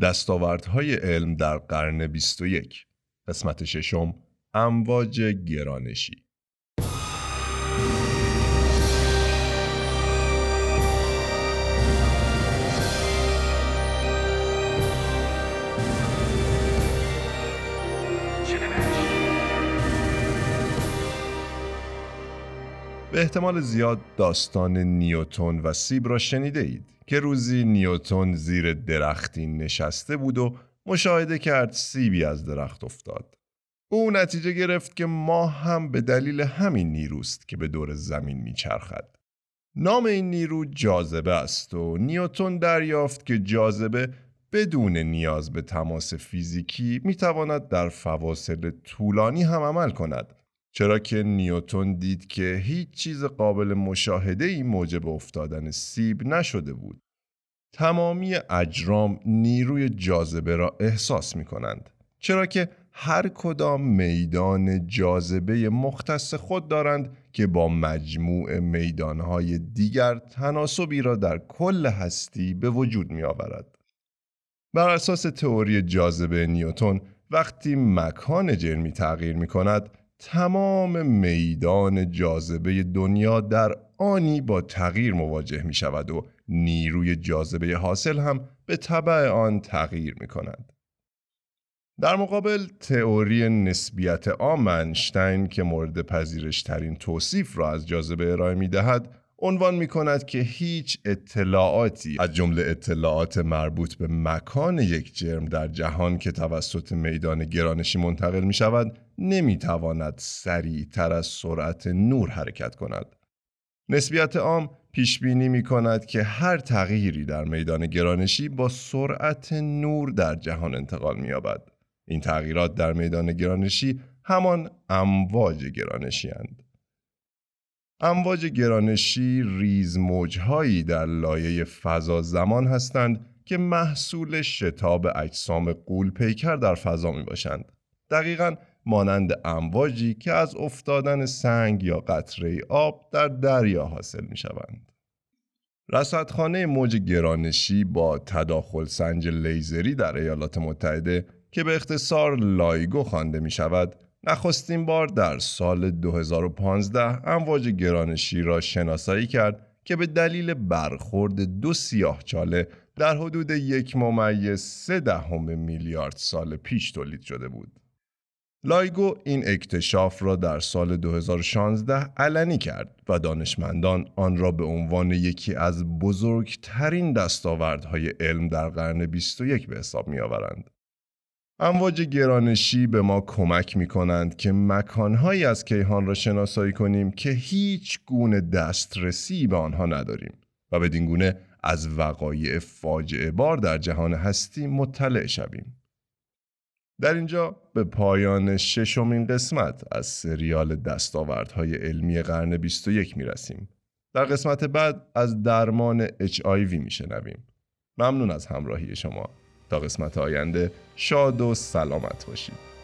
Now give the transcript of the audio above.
دستاوردهای علم در قرن 21 قسمت ششم امواج گرانشی. به احتمال زیاد داستان نیوتون و سیب را شنیده اید که روزی نیوتون زیر درختی نشسته بود و مشاهده کرد سیبی از درخت افتاد. او نتیجه گرفت که ما هم به دلیل همین نیروست که به دور زمین میچرخد. نام این نیرو جاذبه است و نیوتون دریافت که جاذبه بدون نیاز به تماس فیزیکی می‌تواند در فواصل طولانی هم عمل کند چرا که نیوتون دید که هیچ چیز قابل مشاهده ای موجب افتادن سیب نشده بود. تمامی اجرام نیروی جاذبه را احساس می کنند. چرا که هر کدام میدان جاذبه مختص خود دارند که با مجموع میدانهای دیگر تناسبی را در کل هستی به وجود می آورد. بر اساس تئوری جاذبه نیوتون وقتی مکان جرمی تغییر می کند تمام میدان جاذبه دنیا در آنی با تغییر مواجه می شود و نیروی جاذبه حاصل هم به طبع آن تغییر می کند. در مقابل تئوری نسبیت عام که مورد پذیرش ترین توصیف را از جاذبه ارائه می دهد عنوان می کند که هیچ اطلاعاتی از جمله اطلاعات مربوط به مکان یک جرم در جهان که توسط میدان گرانشی منتقل می شود نمی تواند سریعتر از سرعت نور حرکت کند. نسبیت عام پیش بینی می کند که هر تغییری در میدان گرانشی با سرعت نور در جهان انتقال می یابد. این تغییرات در میدان گرانشی همان امواج گرانشی هستند. امواج گرانشی ریز موجهایی در لایه فضا زمان هستند که محصول شتاب اجسام غول پیکر در فضا می باشند. دقیقا مانند امواجی که از افتادن سنگ یا قطره آب در دریا حاصل می شوند. رصدخانه موج گرانشی با تداخل سنج لیزری در ایالات متحده که به اختصار LIGO خوانده می شود نخستین بار در سال 2015 امواج گرانشی را شناسایی کرد که به دلیل برخورد دو سیاه چاله در حدود یک ممیز سه دهم میلیارد سال پیش تولید شده بود. LIGO این اکتشاف را در سال 2016 علنی کرد و دانشمندان آن را به عنوان یکی از بزرگترین دستاوردهای علم در قرن 21 به حساب می آورند. امواج گرانشی به ما کمک می کنند که مکانهایی از کیهان را شناسایی کنیم که هیچ گونه دسترسی به آنها نداریم و بدین گونه از وقایع فاجعه بار در جهان هستی مطلع شویم. در اینجا به پایان ششمین قسمت از سریال دستاوردهای علمی قرن 21 می رسیم. در قسمت بعد از درمان HIV می شنویم. ممنون از همراهی شما. تا قسمت آینده شاد و سلامت باشید.